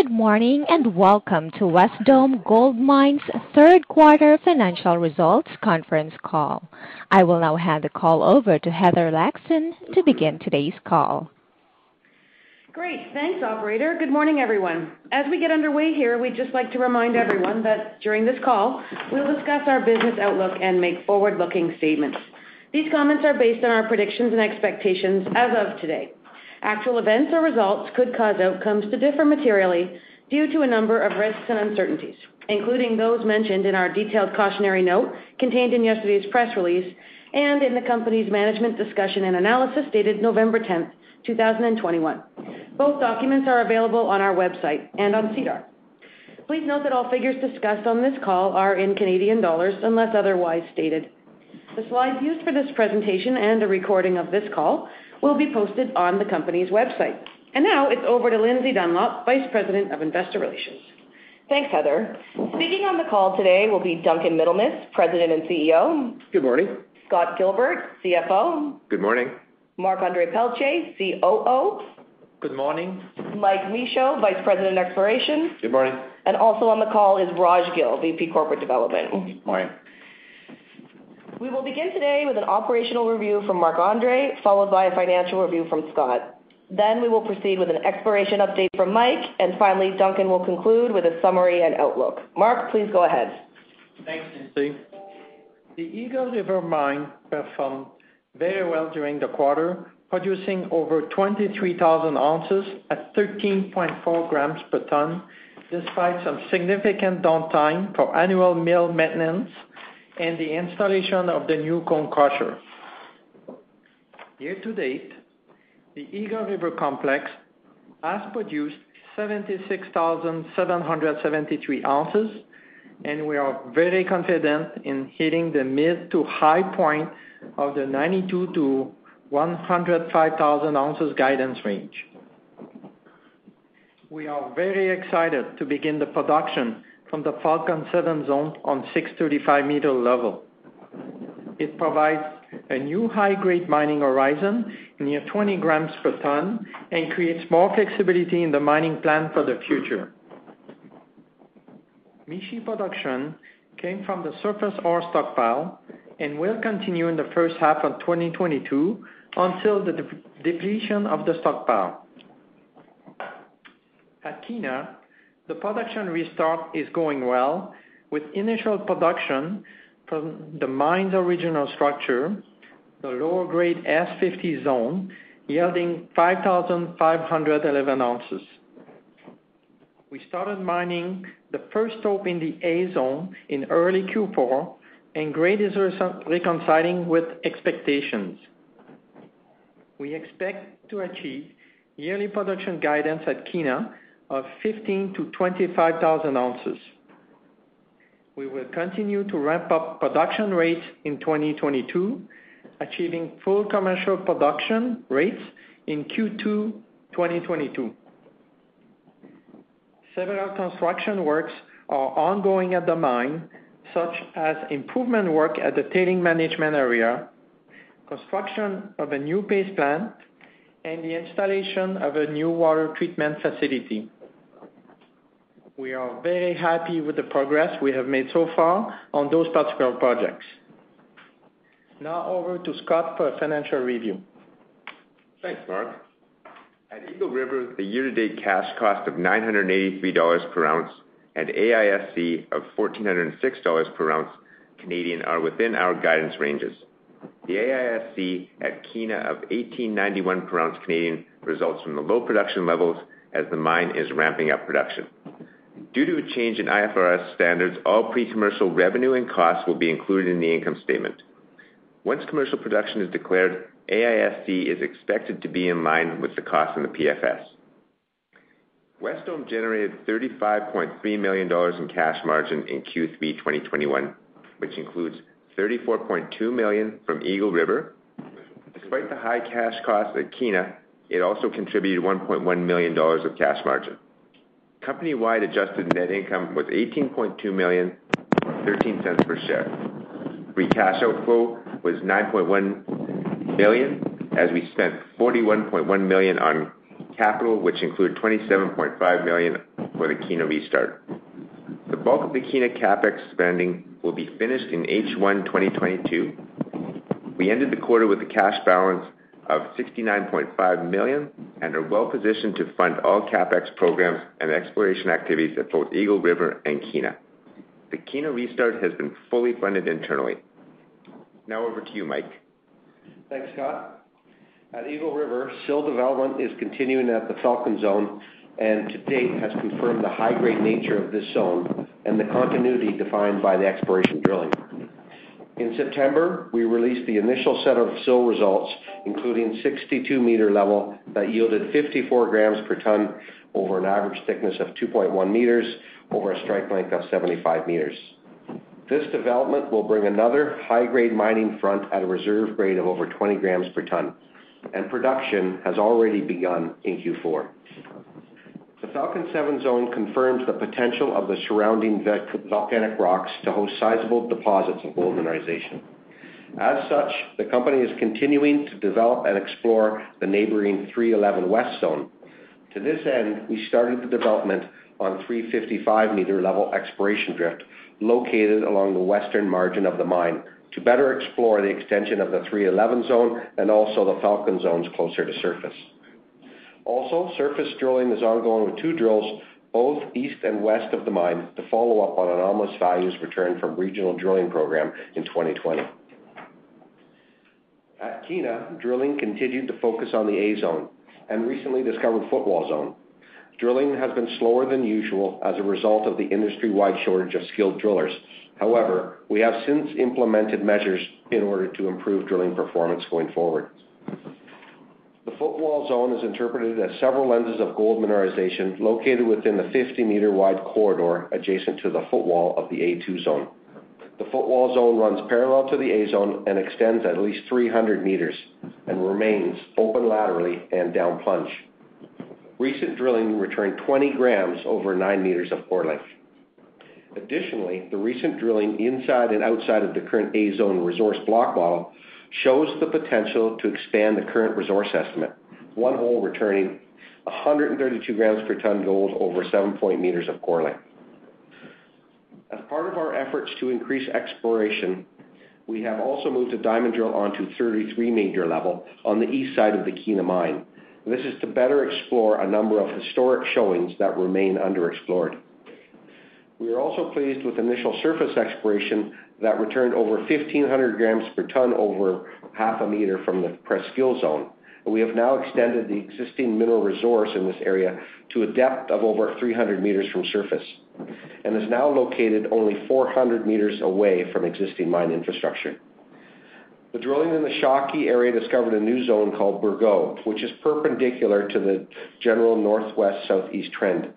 Good morning, and welcome to Wesdome Gold Mines' third quarter financial results conference call. I will now hand the call over to Heather Laxton to begin today's call. Great. Thanks, operator. Good morning, everyone. As we get underway here, we'd just like to remind everyone that during this call, we'll discuss our business outlook and make forward-looking statements. These comments are based on our predictions and expectations as of today. Actual events or results could cause outcomes to differ materially due to a number of risks and uncertainties, including those mentioned in our detailed cautionary note contained in yesterday's press release and in the company's management discussion and analysis dated November 10, 2021. Both documents are available on our website and on SEDAR. Please note that all figures discussed on this call are in Canadian dollars unless otherwise stated. The slides used for this presentation and a recording of this call will be posted on the company's website. And now it's over to Lindsay Dunlop, Vice President of Investor Relations. Thanks, Heather. Speaking on the call today will be Duncan Middlemiss, President and CEO. Good morning. Scott Gilbert, CFO. Good morning. Marc-Andre Pelletier, COO. Good morning. Mike Michaud, Vice President, Exploration. Good morning. And also on the call is Raj Gill, VP Corporate Development. Morning. We will begin today with an operational review from Marc-Andre, followed by a financial review from Scott. Then we will proceed with an exploration update from Mike, and finally, Duncan will conclude with a summary and outlook. Marc, please go ahead. Thanks, Lindsay. The Eagle River Mine performed very well during the quarter, producing over 23,000 ounces at 13.4 grams per ton, despite some significant downtime for annual mill maintenance and the installation of the new cone crusher. Year to date, the Eagle River Complex has produced 76,773 ounces, and we are very confident in hitting the mid to high point of the 92,000-105,000 ounces guidance range. We are very excited to begin the production from the Falcon 7 zone on 635-meter level. It provides a new high-grade mining horizon near 20 grams per ton and creates more flexibility in the mining plan for the future. Mishi production came from the surface ore stockpile and will continue in the first half of 2022 until the depletion of the stockpile. At Kiena, the production restart is going well, with initial production from the mine's original structure, the lower grade S50 zone, yielding 5,511 ounces. We started mining the first stope in the A zone in early Q4, and grade is reconciling with expectations. We expect to achieve yearly production guidance at Kiena of 15,000-25,000 ounces. We will continue to ramp up production rates in 2022, achieving full commercial production rates in Q2 2022. Several construction works are ongoing at the mine, such as improvement work at the tailings management area, construction of a new paste plant, and the installation of a new water treatment facility. We are very happy with the progress we have made so far on those particular projects. Now over to Scott for a financial review. Thanks, Marc. At Eagle River, the year-to-date cash cost of 983 dollars per ounce and AISC of 1,406 dollars per ounce Canadian are within our guidance ranges. The AISC at Kiena of 1,891 per ounce Canadian results from the low production levels as the mine is ramping up production. Due to a change in IFRS standards, all pre-commercial revenue and costs will be included in the income statement. Once commercial production is declared, AISC is expected to be in line with the cost in the PFS. Wesdome generated 35.3 million dollars in cash margin in Q3 2021, which includes 34.2 million from Eagle River. Despite the high cash costs at Kiena, it also contributed 1.1 million dollars of cash margin. Company-wide adjusted net income was 18.2 million, 0.13 per share. Free cash outflow was 9.1 million, as we spent 41.1 million on capital, which included 27.5 million for the Kiena restart. The bulk of the Kiena CapEx spending will be finished in H1 2022. We ended the quarter with a cash balance of 69.5 million and are well-positioned to fund all CapEx programs and exploration activities at both Eagle River and Kiena. The Kiena restart has been fully funded internally. Now over to you, Mike. Thanks, Scott. At Eagle River, sill development is continuing at the Falcon Zone, and to date has confirmed the high-grade nature of this zone and the continuity defined by the exploration drilling. In September, we released the initial set of sill results, including 62-meter level that yielded 54 grams per ton over an average thickness of 2.1 meters over a strike length of 75 meters. This development will bring another high-grade mining front at a reserve grade of over 20 grams per ton, and production has already begun in Q4. The Falcon 7 zone confirms the potential of the surrounding volcanic rocks to host sizable deposits of gold mineralization. As such, the company is continuing to develop and explore the neighboring 311 West Zone. To this end, we started the development on 355-meter level exploration drift located along the western margin of the mine to better explore the extension of the 311 Zone and also the Falcon zones closer to surface. Also, surface drilling is ongoing with two drills, both east and west of the mine, to follow up on anomalous values returned from regional drilling program in 2020. At Kiena, drilling continued to focus on the A Zone and recently discovered Footwall Zone. Drilling has been slower than usual as a result of the industry-wide shortage of skilled drillers. However, we have since implemented measures in order to improve drilling performance going forward. The Footwall Zone is interpreted as several lenses of gold mineralization located within the 50-meter wide corridor adjacent to the footwall of the A2 Zone. The Footwall Zone runs parallel to the A Zone and extends at least 300 meters and remains open laterally and down plunge. Recent drilling returned 20 grams over 9 meters of core length. Additionally, the recent drilling inside and outside of the current A Zone resource block model shows the potential to expand the current resource estimate, one hole returning 132 grams per ton gold over 7 meters of core length. As part of our efforts to increase exploration, we have also moved a diamond drill onto 33-meter level on the east side of the Kiena Mine. This is to better explore a number of historic showings that remain underexplored. We are also pleased with initial surface exploration that returned over 1,500 grams per ton over half a meter from the Presqu'ile Zone. We have now extended the existing mineral resource in this area to a depth of over 300 meters from surface and is now located only 400 meters away from existing mine infrastructure. The drilling in the Shawkey area discovered a new zone called Bourgeau, which is perpendicular to the general northwest-southeast trend.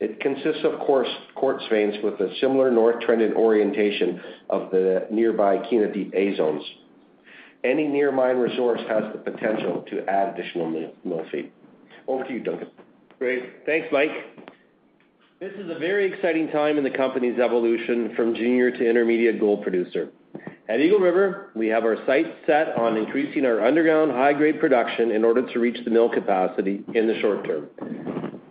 It consists of quartz veins with a similar north trend orientation of the nearby Kiena Deep A Zones. Any near mine resource has the potential to add additional mill feed. Over to you, Duncan. Great. Thanks, Mike. This is a very exciting time in the company's evolution from junior to intermediate gold producer. At Eagle River, we have our sights set on increasing our underground high-grade production in order to reach the mill capacity in the short term.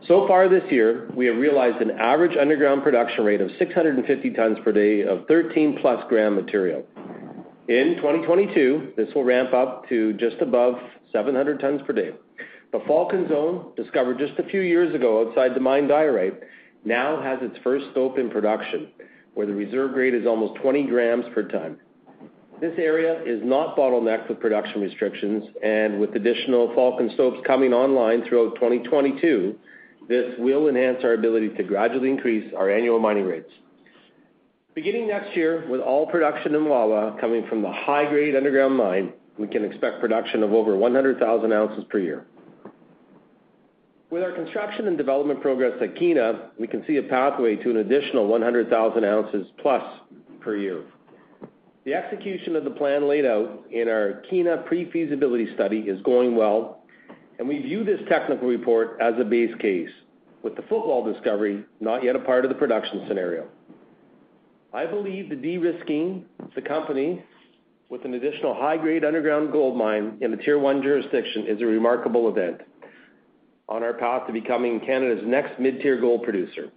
So far this year, we have realized an average underground production rate of 650 tons per day of 13+ gram material. In 2022, this will ramp up to just above 700 tons per day. The Falcon Zone, discovered just a few years ago outside the mine diorite, now has its first stope in production, where the reserve grade is almost 20 grams per ton. This area is not bottlenecked with production restrictions, and with additional Falcon stopes coming online throughout 2022, this will enhance our ability to gradually increase our annual mining rates. Beginning next year, with all production in Wawa coming from the high-grade underground mine, we can expect production of over 100,000 ounces per year. With our construction and development progress at Kiena, we can see a pathway to an additional 100,000 ounces plus per year. The execution of the plan laid out in our Kiena pre-feasibility study is going well, and we view this technical report as a base case, with the footwall discovery not yet a part of the production scenario. I believe the de-risking the company with an additional high-grade underground gold mine in a Tier 1 jurisdiction is a remarkable event on our path to becoming Canada's next mid-tier gold producer.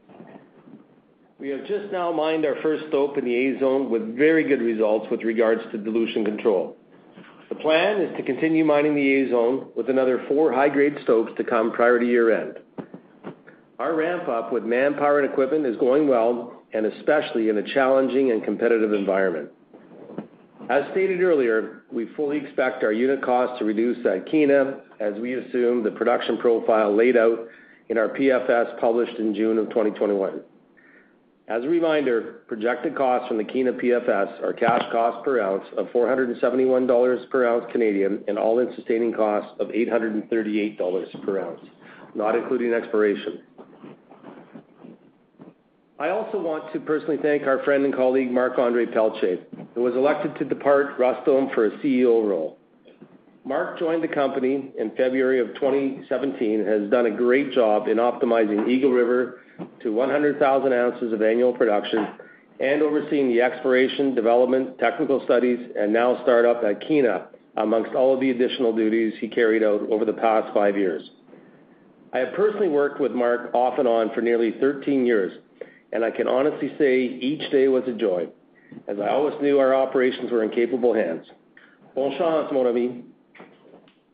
We have just now mined our first stope in the A Zone with very good results with regards to dilution control. The plan is to continue mining the A Zone with another four high-grade stopes to come prior to year-end. Our ramp-up with manpower and equipment is going well, and especially in a challenging and competitive environment. As stated earlier, we fully expect our unit cost to reduce at Kiena as we assume the production profile laid out in our PFS published in June of 2021. As a reminder, projected costs from the Kiena PFS are cash cost per ounce of 471 dollars per ounce Canadian and all-in sustaining costs of 838 dollars per ounce, not including exploration. I also want to personally thank our friend and colleague, Marc-André Pelletier, who was elected to depart Wesdome for a CEO role. Marc joined the company in February of 2017 and has done a great job in optimizing Eagle River to 100,000 ounces of annual production and overseeing the exploration, development, technical studies, and now start-up at Kiena, amongst all of the additional duties he carried out over the past five years. I have personally worked with Marc off and on for nearly 13 years, and I can honestly say each day was a joy, as I always knew our operations were in capable hands. Bonne chance, mon ami.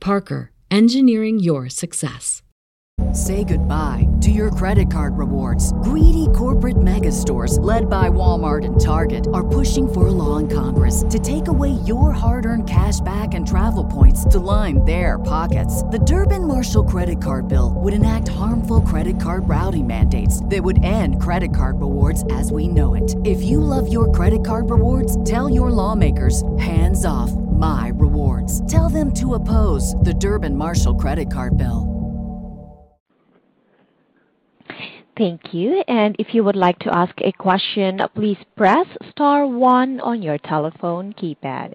Parker, engineering your success. Say goodbye to your credit card rewards. Greedy corporate mega stores, led by Walmart and Target, are pushing for a law in Congress to take away your hard earned cash back and travel points to line their pockets. The Durbin Marshall credit card bill would enact harmful credit card routing mandates that would end credit card rewards as we know it. If you love your credit card rewards, tell your lawmakers hands off my rewards. Them to oppose the Durbin Marshall credit card bill. Thank you. And if you would like to ask a question, please press star one on your telephone keypad.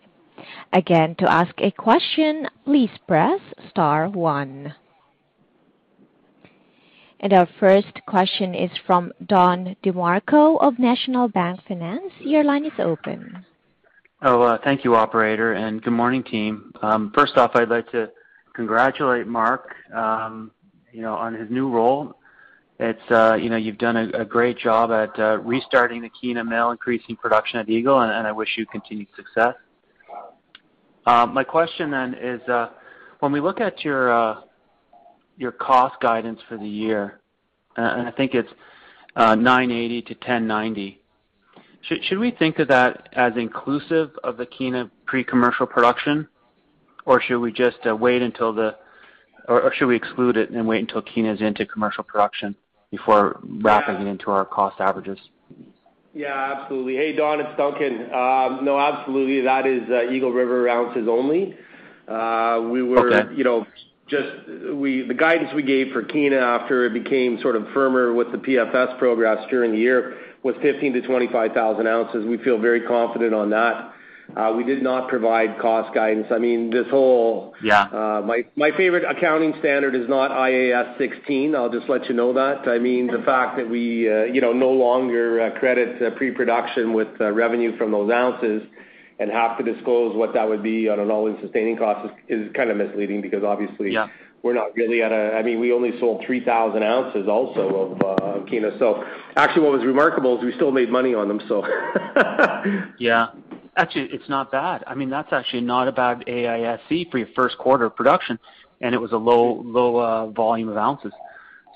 Again, to ask a question, please press star one. And our first question is from Don DeMarco of National Bank Finance. Your line is open. Oh, uh thank you, operator, and good morning, team. Um, first off, I'd like to congratulate Marc, um, you know, on his new role. It's, uh, you know, you've done a great job at uh, restarting the Kiena Mill, increasing production at Eagle, and I wish you continued success. Uh, my question then is, uh when we look at your uh your cost guidance for the year, and I think it's 980-1,090, should we think of that as inclusive of the Kiena pre-commercial production? Or should we just uh, wait until the or should we exclude it and wait until Kiena is into commercial production before wrapping it into our cost averages? Yeah, absolutely. Hey, Don, it's Duncan. Um, no, absolutely, that is uh, Eagle River ounces only. Uh, we were- Okay. Know, the guidance we gave for Kiena after it became sort of firmer with the PFS progress during the year was 15,000-25,000 ounces. We feel very confident on that. Uh we did not provide cost guidance. I mean, this whole- Yeah. Uh my my favorite accounting standard is not IAS 16. I'll just let you know that. I mean, the fact that we, you know, no longer credit pre-production with revenue from those ounces and have to disclose what that would be on an all-in sustaining cost is kind of misleading because obviously- Yeah. a. I mean, we only sold 3,000 ounces also of uh, Kiena. So actually, what was remarkable is we still made money on them. So. Yeah. Actually, it's not bad. I mean, that's actually not a bad AISC for your first quarter of production, and it was a low low uh, volume of ounces.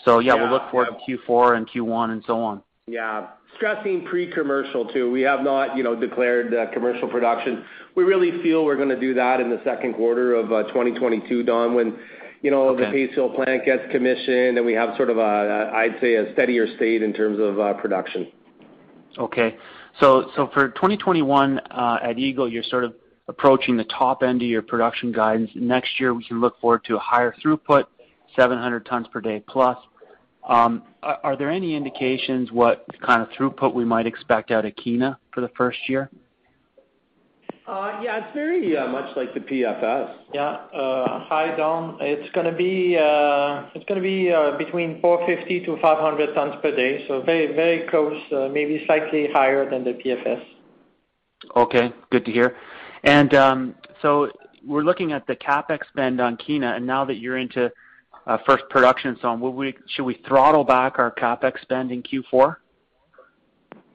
So yeah, we'll look forward to Q4 and Q1 and so on. Yeah. Stressing pre-commercial too. We have not, you know, declared uh, commercial production. We really feel we're gonna do that in the second quarter of uh, 2022, Don, when, you know. Okay. The paste fill plant gets commissioned, and we have sort of a, I'd say, a steadier state in terms of uh, production. Okay. So so for 2021, at Eagle, you're sort of approaching the top end of your production guidance. Next year, we can look forward to a higher throughput, 700 tons per day plus. Are there any indications what kind of throughput we might expect out of Kiena for the first year? Yeah, it's very much like the PFS. Yeah. Hi, Don. It's gonna be uh it's gonna be uh between 450-500 tons per day, so very, very close, maybe slightly higher than the PFS. Okay, good to hear. And um so we're looking at the CapEx spend on Kiena, and now that you're into Uh, first production zone, should we throttle back our CapEx spend in Q4?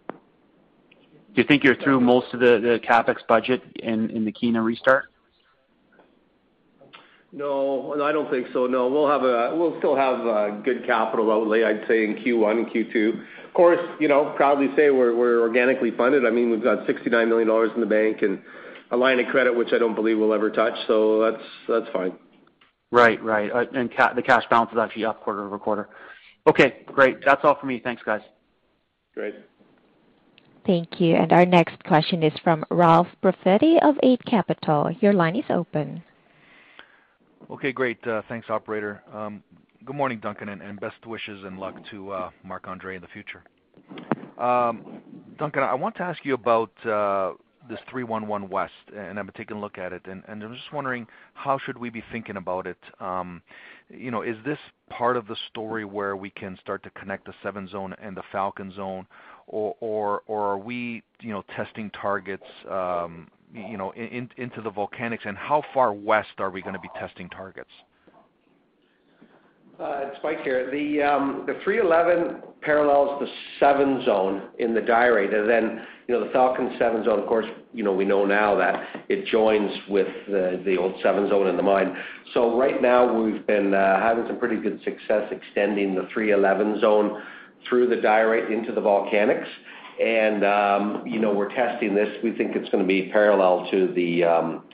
Do you think you're through most of the CapEx budget in the Kiena restart? No, I don't think so, no. We'll have a we'll still have a good capital outlay, I'd say, in Q1 and Q2. Of course, you know, proudly say we're we're organically funded. I mean, we've got 69 million dollars in the bank and a line of credit, which I don't believe we'll ever touch, so that's that's fine. Right. Right. Uh, and the cash balance is actually up quarter-over-quarter. Okay, great. That's all for me. Thanks, guys. Great. Thank you. And our next question is from Ralph Profiti of Eight Capital. Your line is open. Okay, great. Uh, thanks, operator. Um, good morning, Duncan, and best wishes and luck to uh, Marc-André in the future. Um, Duncan, I want to ask you about this 311 West, and I've been taking a look at it, and I'm just wondering how should we be thinking about it? Um, you know, is this part of the story where we can start to connect the 7 Zone and the Falcon Zone, or are we, you know, testing targets, um, you know, into the volcanics? And how far west are we gonna be testing targets? It's Mike here. The um, 311 parallels the 7 Zone in the diorite. And then, you know, the Falcon 7 Zone, of course, you know, we know now that it joins with the old 7 Zone in the mine. So right now we've been uh, having some pretty good success extending the 311 Zone through the diorite into the volcanics. And, um, you know, we're testing this. We think it's gonna be parallel to the um,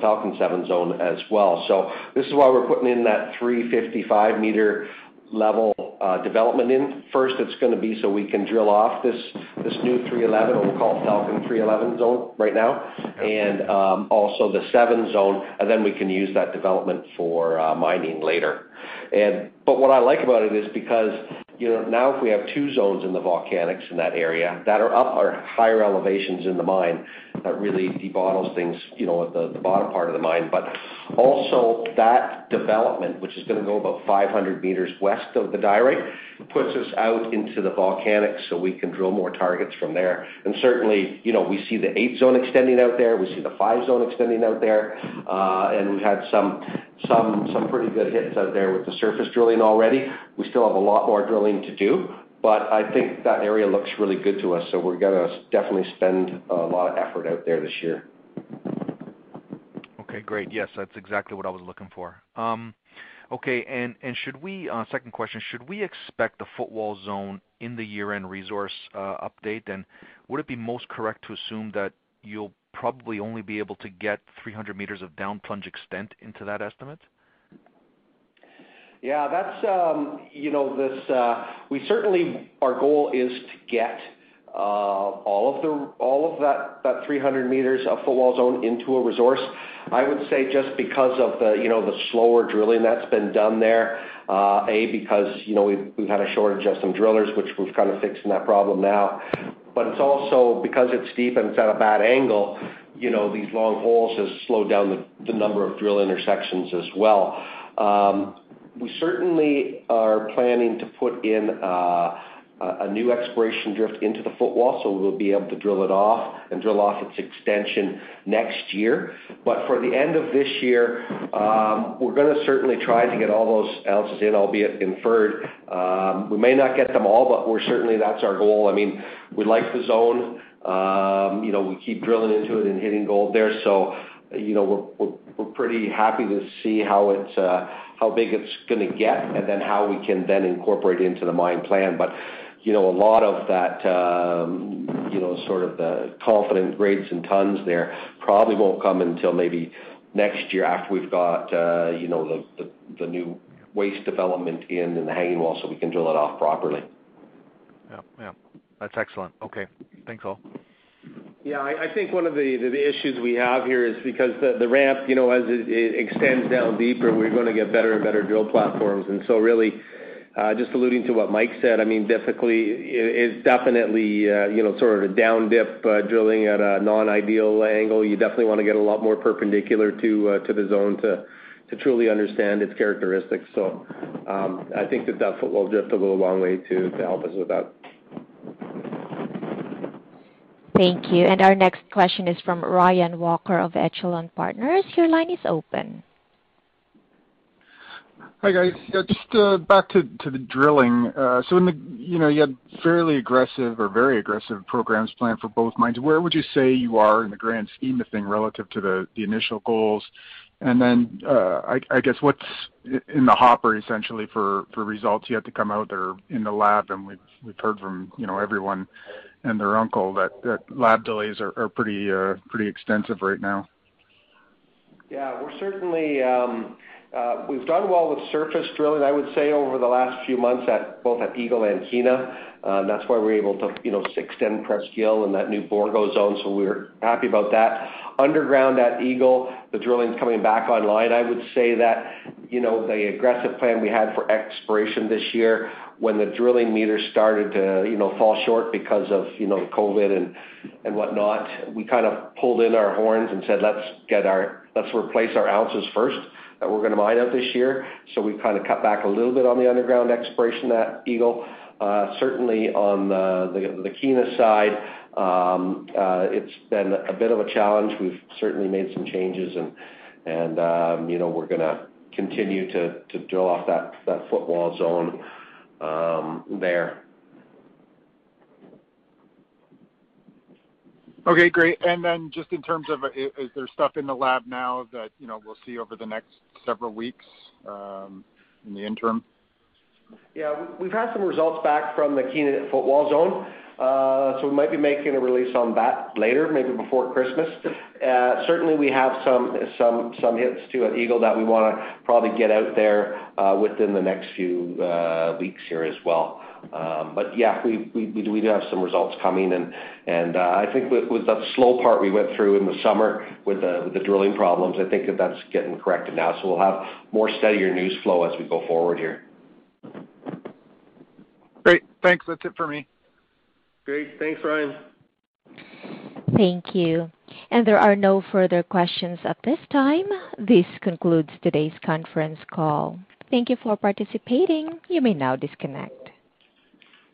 Falcon 7 Zone as well. So this is why we're putting in that 355-meter level uh development in. First, it's gonna be so we can drill off this this new 311, or we'll call it Falcon 311 Zone right now, and um also the 7 Zone, and then we can use that development for uh mining later. And but what I like about it is because, now if we have two zones in the volcanics in that area that are up or higher elevations in the mine, that really debottles things, you know, at the bottom part of the mine. But also that development, which is gonna go about 500 meters west of the diorite, puts us out into the volcanics so we can drill more targets from there. And certainly, you know, we see the 8 Zone extending out there, we see the 5 Zone extending out there, uh, and we've had some pretty good hits out there with the surface drilling already. We still have a lot more drilling to do, but I think that area looks really good to us, so we're gonna definitely spend a lot of effort out there this year. Okay, great. Yes, that's exactly what I was looking for. Um, okay, and should we, uh, second question, should we expect the Footwall Zone in the year-end resource uh, update? Then would it be most correct to assume that you'll probably only be able to get 300 meters of down plunge extent into that estimate? Yeah, that's, um, you know, this, uh, we certainly our goal is to get uh, all of that 300 meters of Footwall Zone into a resource. I would say just because of the, you know, the slower drilling that's been done there, uh A because, you know, we've had a shortage of some drillers, which we've kind of fixing that problem now. But it's also because it's steep and it's at a bad angle, you know, these long holes has slowed down the the number of drill intersections as well. Um we certainly are planning to put in a new exploration drift into the footwall, so we'll be able to drill it off and drill off its extension next year. But for the end of this year, um, we're gonna certainly try to get all those ounces in, albeit inferred. Um, we may not get them all, but we're certainly that's our goal. I mean, we like the zone. Um, you know, we keep drilling into it and hitting gold there. So you know, we're pretty happy to see how uh, how big it's to get, and then how we can then incorporate into the mine plan. But you know, a lot of that, um, you know, sort of the confident grades and tons there probably won't come until maybe next year after we've got, uh, you know, the, the, the new waste development in, in the hanging wall so we can drill it off properly. Yeah, yeah. That's excellent. Okay. Thanks all. Yeah, I, I think one of the, the, the issues we have here is because the, the ramp, you know, as it, it extends down deeper, we're going to get better and better drill platforms. And so really, just alluding to what Mike said, I mean, typically it's definitely, uh, you know, sort of a down dip uh, drilling at a non-ideal angle. You definitely want to get a lot more perpendicular to to the zone to to truly understand its characteristics. So, um, I think that that footwall drift will go a long way to to help us with that. Thank you. And Our next question is from Ryan Walker of Echelon Partners. Your line is open. Hi, guys. Yeah, just uh, back to to the drilling. Uh, so, in the You know, you had fairly aggressive or very aggressive programs planned for both mines. Where would you say you are in the grand scheme of thing relative to the initial goals? And Then, uh, I guess what's in the hopper essentially for results yet to come out that are in the lab? And We've we've heard from, you know, everyone and their uncle that lab delays are pretty pretty extensive right now. Yeah. We're certainly um, we've done well with surface drilling, I would say, over the last few months at both at Eagle and Kiena. Uh, that's why we're able to, you know, extend Presqu'île and that new Bourgo zone, so we're happy about that. Underground at Eagle, the drilling's coming back online. I would say that, you know, the aggressive plan we had for exploration this year, when the drilling meters started to, you know, fall short because of, you know, COVID and and whatnot, we kind of pulled in our horns and said, "Let's get our let's replace our ounces first that we're to mine out this year. So we've kind of cut back a little bit on the underground exploration at Eagle. Uh, certainly on the, Kiena side, um, uh, it's been a bit of a challenge. We've certainly made some changes and, and um, you know, we're to continue to, drill off that, that footwall zone um, there. Okay, great. And then just in terms of, is there stuff in the lab now that, you know, we'll see over the next several weeks, um, in the interim? Yeah, we've had some results back from the Kiena footwall zone. Uh, so we might be making a release on that later, maybe before Christmas. Uh, certainly, we have some some some hits too at Eagle that we want to probably get out there uh, within the next few weeks here as well. Um, but yeah, we we we do have some results coming, and and I think with the slow part we went through in the summer with the with the drilling problems, I think that that's getting corrected now. So we'll have more steadier news flow as we go forward here. Great. Thanks. That's it for me. Great. Thanks, Ryan. Thank you. And There are no further questions at this time. This concludes today's conference call. Thank you for participating. You may now disconnect.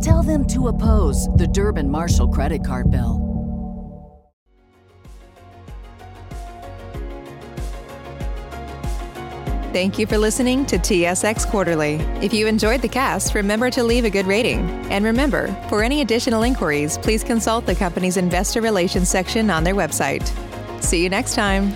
Tell them to oppose the Durbin Marshall credit card bill. Thank you for listening to TSX Quarterly. If you enjoyed the cast, remember to leave a good rating. And remember, for any additional inquiries, please consult the company's investor relations section on their website. See you next time.